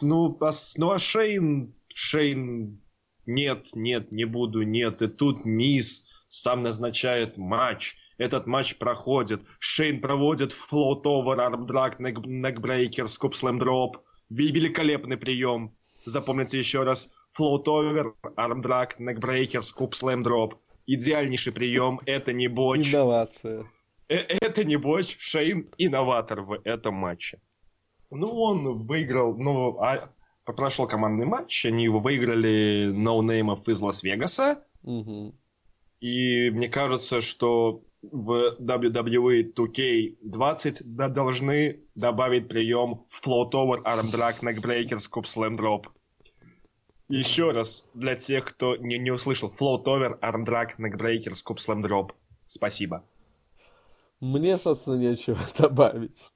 ну, а, ну а Шейн, Шейн, нет, нет, не буду, нет. И тут Мисс сам назначает матч. Этот матч проходит. Шейн проводит флоут овер, армдраг, некбрейкер, скуп слэм дроп. Великолепный прием. Запомните еще раз. Float over, arm drag, neckbreaker, scoop slam drop идеальнейший прием, это не botch. Инновация. Э, это не botch, Шейн инноватор в этом матче. Ну, он выиграл, ну, а, прошел командный матч, они его выиграли noname ов из Лас-Вегаса. Угу. И мне кажется, что в WWE 2K20 да, должны добавить прием Float Over Arm Drag Neckbreaker Scoop Slam Drop. Еще раз, для тех, кто не, не услышал. Float over, arm drag, neckbreaker, scoop slam drop. Спасибо. Мне, собственно, нечего добавить.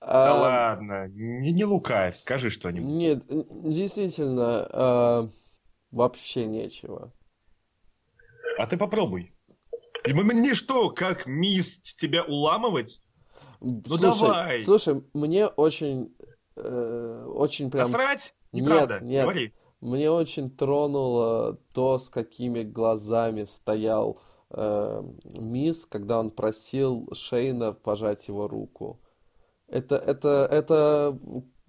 Да а... ладно, не, не лукаев, скажи что-нибудь. Нет, действительно, а... вообще нечего. А ты попробуй. Мне что, как мисс тебя уламывать? Ну слушай, давай. Слушай, мне очень, э, очень прям... Насрать? Неправда, нет, нет. говори. Мне очень тронуло то, с какими глазами стоял э, Мисс, когда он просил Шейна пожать его руку. Это, это, это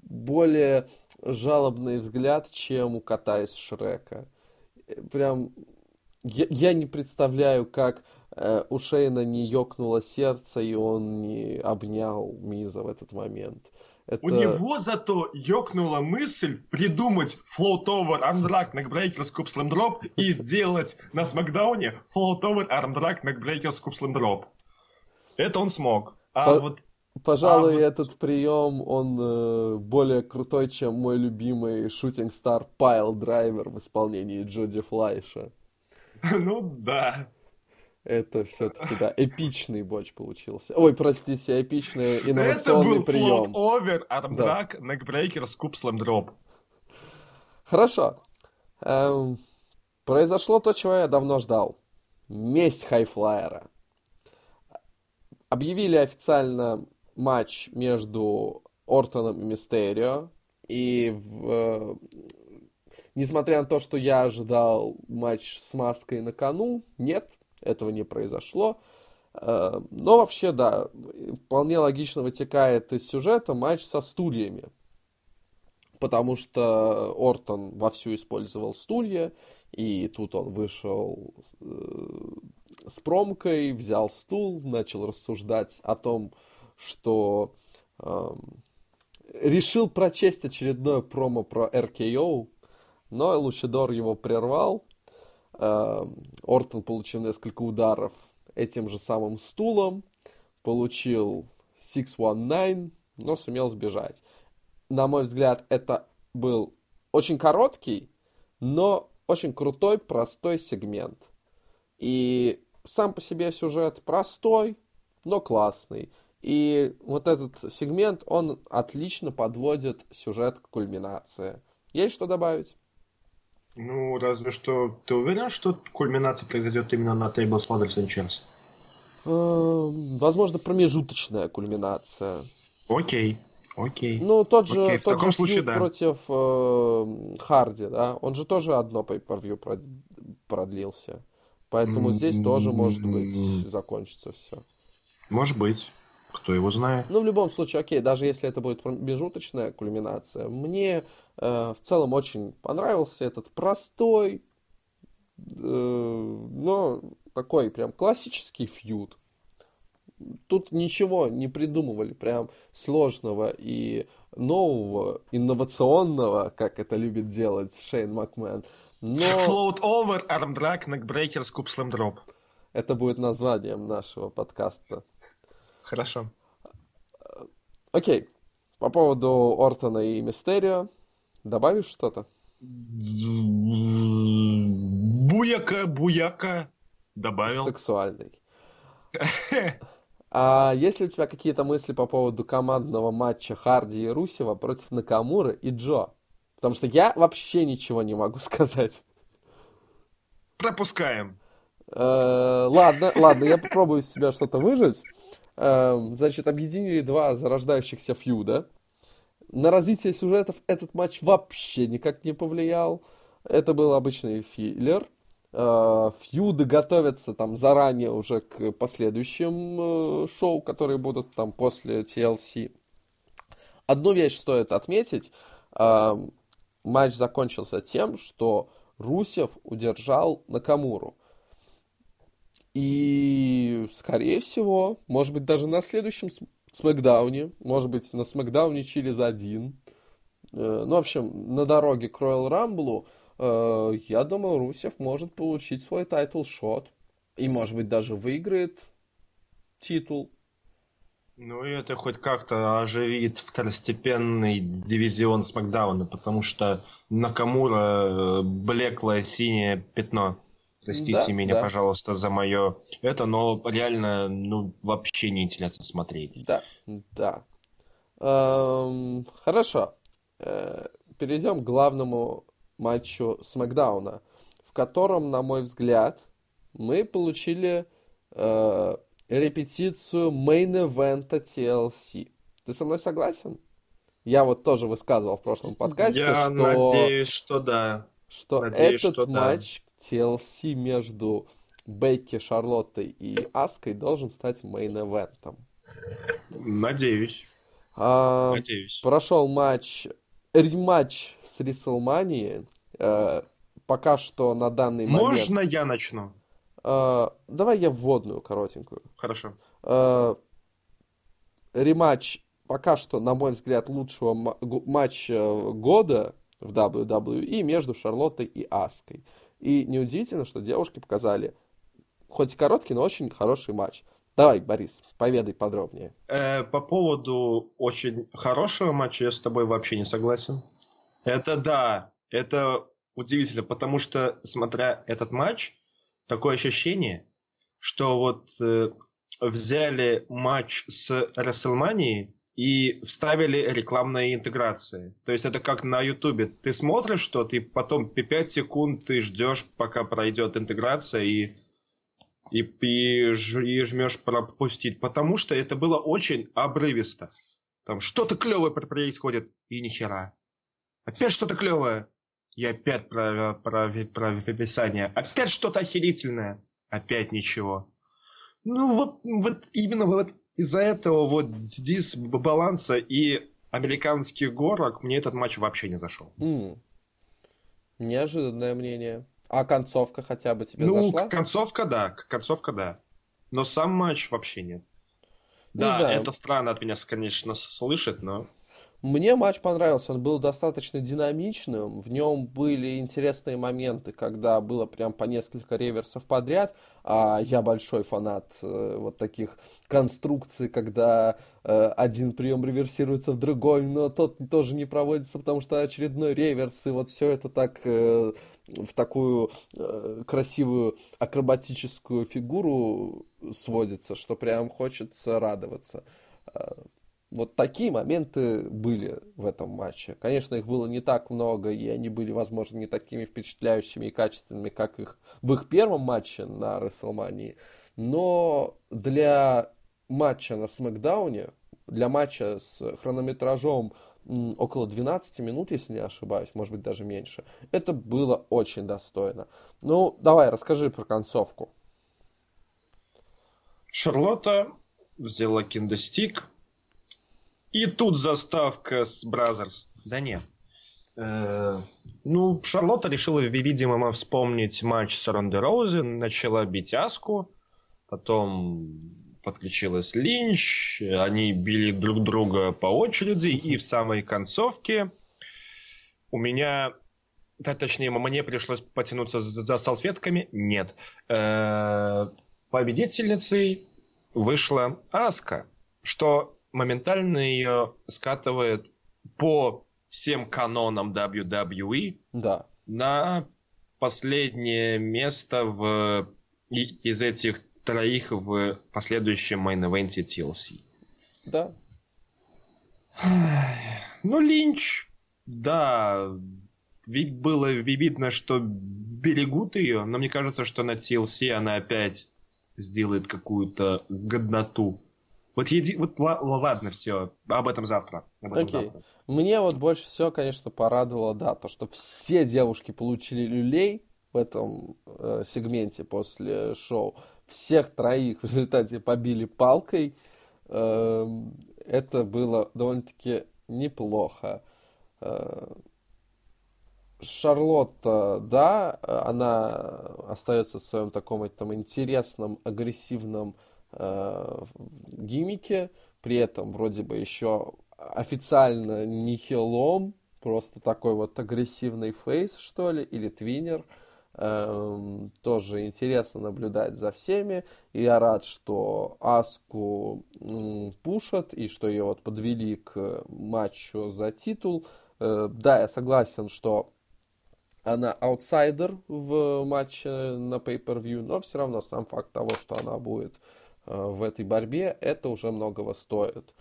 более жалобный взгляд, чем у кота из Шрека. Прям я, я не представляю, как э, у Шейна не ёкнуло сердце, и он не обнял Миза в этот момент. Это... У него зато ёкнула мысль придумать Float Over Armdrag Neckbreaker Scoop Slam Drop и сделать на Смакдауне Float Over Armdrag Neckbreaker Scoop Slam Drop. Это он смог. А По... вот Пожалуй, а вот... этот прием, он э, более крутой, чем мой любимый шутинг стар Пайл Драйвер в исполнении Джоди Флайша. Ну да. Это все-таки, да, эпичный боч получился. Ой, простите, эпичный инновационный прием. Это был овер, армдраг, да. некбрейкер, скуп, слэмдроп. Хорошо. Эм, произошло то, чего я давно ждал. Месть хайфлайера. Объявили официально матч между Ортоном и Мистерио. И в, э, несмотря на то, что я ожидал матч с маской на кону, нет, этого не произошло. Э, но вообще, да, вполне логично вытекает из сюжета матч со стульями. Потому что Ортон вовсю использовал стулья, и тут он вышел э, с промкой, взял стул, начал рассуждать о том, что э, решил прочесть очередное промо про РКО, но Лучидор его прервал, Эм, Ортон получил несколько ударов этим же самым стулом, получил 619, но сумел сбежать. На мой взгляд, это был очень короткий, но очень крутой, простой сегмент. И сам по себе сюжет простой, но классный. И вот этот сегмент, он отлично подводит сюжет к кульминации. Есть что добавить? Ну, разве что... Ты уверен, что кульминация произойдет именно на Tables, Ladders and Chairs? Эм, возможно, промежуточная кульминация. Окей, окей. Ну, тот же, окей, в тот таком же случае, да. против э, Харди, да, он же тоже одно pay-per-view продлился. Поэтому mm-hmm. здесь тоже, может быть, закончится все. Может быть. Кто его знает? Ну, в любом случае, окей, даже если это будет промежуточная кульминация, мне э, в целом очень понравился этот простой, но такой прям классический фьюд. Тут ничего не придумывали прям сложного и нового, инновационного, как это любит делать Шейн Макмен. Но... Float over, armdrag, neckbreaker, scoop slam drop. Это будет названием нашего подкаста. Хорошо. Окей. По поводу Ортона и Мистерио. Добавишь что-то? Буяка, буяка. Добавил. Сексуальный. А есть ли у тебя какие-то мысли по поводу командного матча Харди и Русева против Накамуры и Джо? Потому что я вообще ничего не могу сказать. Пропускаем. Э, ладно, ладно, я попробую из себя что-то выжить. Э, значит, объединили два зарождающихся фьюда. На развитие сюжетов этот матч вообще никак не повлиял. Это был обычный филлер. Э, фьюды готовятся там заранее уже к последующим шоу, которые будут там после TLC. Одну вещь стоит отметить. Матч закончился тем, что Русев удержал Накамуру. И, скорее всего, может быть, даже на следующем Смакдауне, может быть, на Смакдауне через один. Э, ну, в общем, на дороге к Royal Rumble, э, я думаю, Русев может получить свой title shot. И, может быть, даже выиграет титул. Ну, и это хоть как-то оживит второстепенный дивизион Смакдауна, потому что Накамура э, блеклое синее пятно. Простите да, меня, да. пожалуйста, за мое это, но реально, ну, вообще не интересно смотреть. Да, да. Эм, хорошо. Э, перейдем к главному матчу Смакдауна, в котором, на мой взгляд, мы получили э, репетицию main event а TLC. Ты со мной согласен? Я вот тоже высказывал в прошлом подкасте, Я что... надеюсь, что да. Что надеюсь, этот что матч TLC между Бекки, Шарлоттой и Аской должен стать main event ом. Надеюсь. А, Надеюсь. Прошел матч, рематч с Рестлмании. Э, пока что на данный Можно момент... Можно я начну? Э, давай я вводную, коротенькую. Хорошо. Э, рематч пока что, на мой взгляд, лучшего матча года в WWE между Шарлоттой и Аской. И неудивительно, что девушки показали хоть и короткий, но очень хороший матч. Давай, Борис, поведай подробнее. Э, по поводу очень хорошего матча я с тобой вообще не согласен. Это да, это удивительно, потому что, смотря этот матч, такое ощущение, что вот э, взяли матч с WrestleMania и вставили рекламные интеграции. То есть это как на Ютубе. Ты смотришь что-то, и потом 5 секунд ты ждешь, пока пройдет интеграция, и, и, и, и жмешь пропустить. Потому что это было очень обрывисто. Там что-то клевое происходит, и ни хера. Опять что-то клевое. И опять про, про, про описание. Опять что-то охерительное. Опять ничего. Ну вот, вот именно вот из-за этого вот дисбаланса и американских горок мне этот матч вообще не зашел. Mm. Неожиданное мнение. А концовка хотя бы тебе ну, зашла? Ну, концовка да, концовка да. Но сам матч вообще нет. Не да, знаю. это странно от меня, конечно, слышать, но... Мне матч понравился, он был достаточно динамичным, в нем были интересные моменты, когда было прям по несколько реверсов подряд, а я большой фанат э, вот таких конструкций, когда э, один прием реверсируется в другой, но тот тоже не проводится, потому что очередной реверс, и вот все это так э, в такую э, красивую акробатическую фигуру сводится, что прям хочется радоваться. Вот такие моменты были в этом матче. Конечно, их было не так много, и они были, возможно, не такими впечатляющими и качественными, как их в их первом матче на WrestleMania. Но для матча на Смакдауне, для матча с хронометражом около 12 минут, если не ошибаюсь, может быть, даже меньше, это было очень достойно. Ну, давай, расскажи про концовку. Шарлотта взяла kendo stick, и тут заставка с Brazzers. Да нет. Э, ну, Шарлотта решила, видимо, вспомнить матч с Ронде Роузи, начала бить Аску, потом подключилась Линч, они били друг друга по очереди, и в самой концовке у меня, да, точнее, мне пришлось потянуться за, за салфетками, нет. Э, победительницей вышла Аска, что моментально ее скатывает по всем канонам WWE да. на последнее место в из этих троих в последующем мейн-эвенте TLC. Да. Ну, Линч, да, ведь было видно, что берегут ее, но мне кажется, что на TLC она опять сделает какую-то годноту. Вот, еди... вот ладно, все, об этом завтра. Об этом Окей. Завтра. Мне вот больше всего, конечно, порадовало, да, то, что все девушки получили люлей в этом э, сегменте после шоу всех троих в результате побили палкой. Эм, это было довольно-таки неплохо. Э, Шарлотта, да, она остается в своем таком этом интересном, агрессивном э, гиммике, при этом вроде бы еще официально не хилом, просто такой вот агрессивный фейс, что ли, или твиннер. Эм, тоже интересно наблюдать за всеми. И я рад, что Аску м, пушат и что ее вот подвели к матчу за титул. Э, да, я согласен, что она аутсайдер в матче на Pay-Per-View, но все равно сам факт того, что она будет э, в этой борьбе, это уже многого стоит.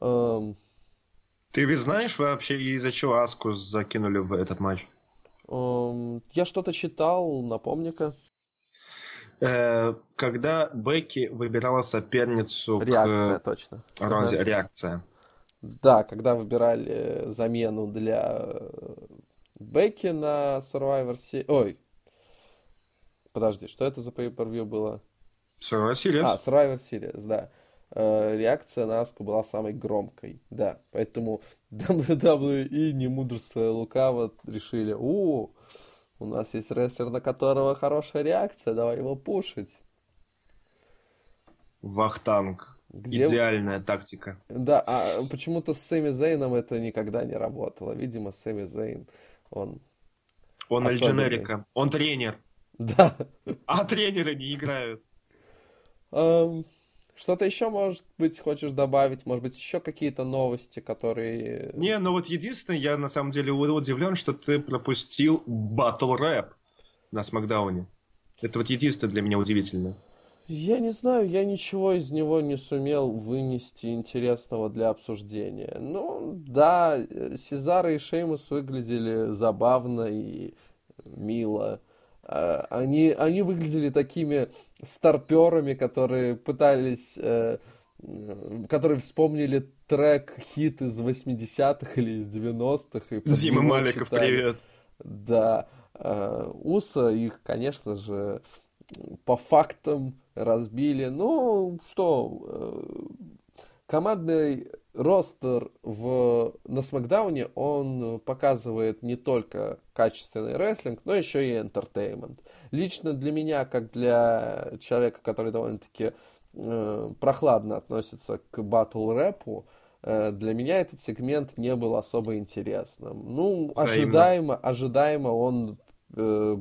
Эм... Ты ведь знаешь вообще, из-за чего Аску закинули в этот матч? Я что-то читал, напомни-ка. Э, когда Бекки выбирала соперницу Реакция, к... точно. Розе, ага. реакция. Да, когда выбирали замену для Бекки на Survivor Series... Ой, подожди, что это за pay-per-view было? Survivor Series. А, Survivor Series, да. Э, реакция на Аску была самой громкой, да. Поэтому WWE, не мудрствуя лукаво, решили, у, у нас есть рестлер, на которого хорошая реакция, давай его пушить. Вахтанг. Где... Идеальная тактика. Да, а почему-то с Сэмми Зейном это никогда не работало. Видимо, Сэмми Зейн, он... Он Альдженерика. Он тренер. Да. А тренеры не играют. Um, что-то еще, может быть, хочешь добавить? Может быть, еще какие-то новости, которые... Не, ну вот единственное, я на самом деле удивлен, что ты пропустил батл рэп на Смакдауне. Это вот единственное для меня удивительно. Я не знаю, я ничего из него не сумел вынести интересного для обсуждения. Ну, да, Сезар и Шеймус выглядели забавно и мило. А, они, они выглядели такими старперами, которые пытались, э, которые вспомнили трек хит из 80-х или из 90-х. И Дима Маликов, читали. привет. Да. Э, Уса их, конечно же, по фактам разбили. Ну, что, э, командный ростер в, на Смакдауне, он показывает не только качественный рестлинг, но еще и entertainment. Лично для меня, как для человека, который довольно-таки э, прохладно относится к батл рэпу, э, для меня этот сегмент не был особо интересным. Ну, ожидаемо, ожидаемо он э,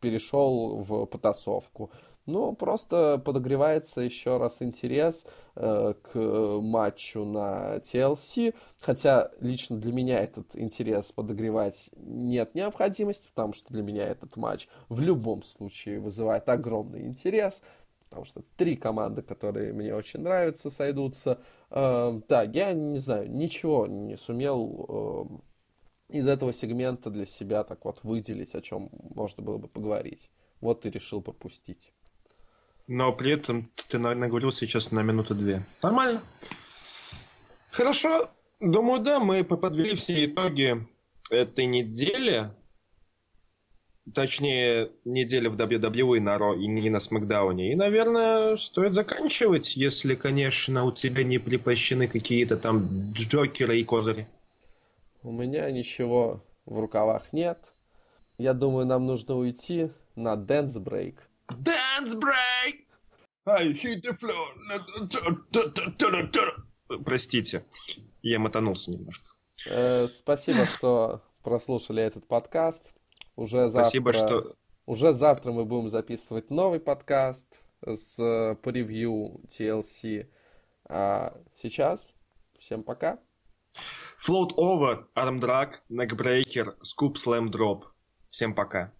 перешел в потасовку. Ну, просто подогревается еще раз интерес э, к матчу на TLC, хотя лично для меня этот интерес подогревать нет необходимости, потому что для меня этот матч в любом случае вызывает огромный интерес, потому что три команды, которые мне очень нравятся, сойдутся. Э, да, я не знаю, ничего не сумел э, из этого сегмента для себя так вот выделить, о чем можно было бы поговорить. Вот и решил пропустить. Но при этом ты наговорил сейчас на минуту две. Нормально. Хорошо. Думаю, да, мы подвели все итоги этой недели. Точнее, недели в WWE на Ро и не на Смакдауне. И, наверное, стоит заканчивать, если, конечно, у тебя не припащены какие-то там джокеры и козыри. У меня ничего в рукавах нет. Я думаю, нам нужно уйти на dance break. Dance break! I hit the floor. Простите, я мотанулся немножко. Э, спасибо, что прослушали этот подкаст. Уже Спасибо, завтра, что... Уже завтра мы будем записывать новый подкаст с э, превью TLC. А сейчас всем пока. Float over, arm drag, neck breaker, scoop slam drop. Всем пока.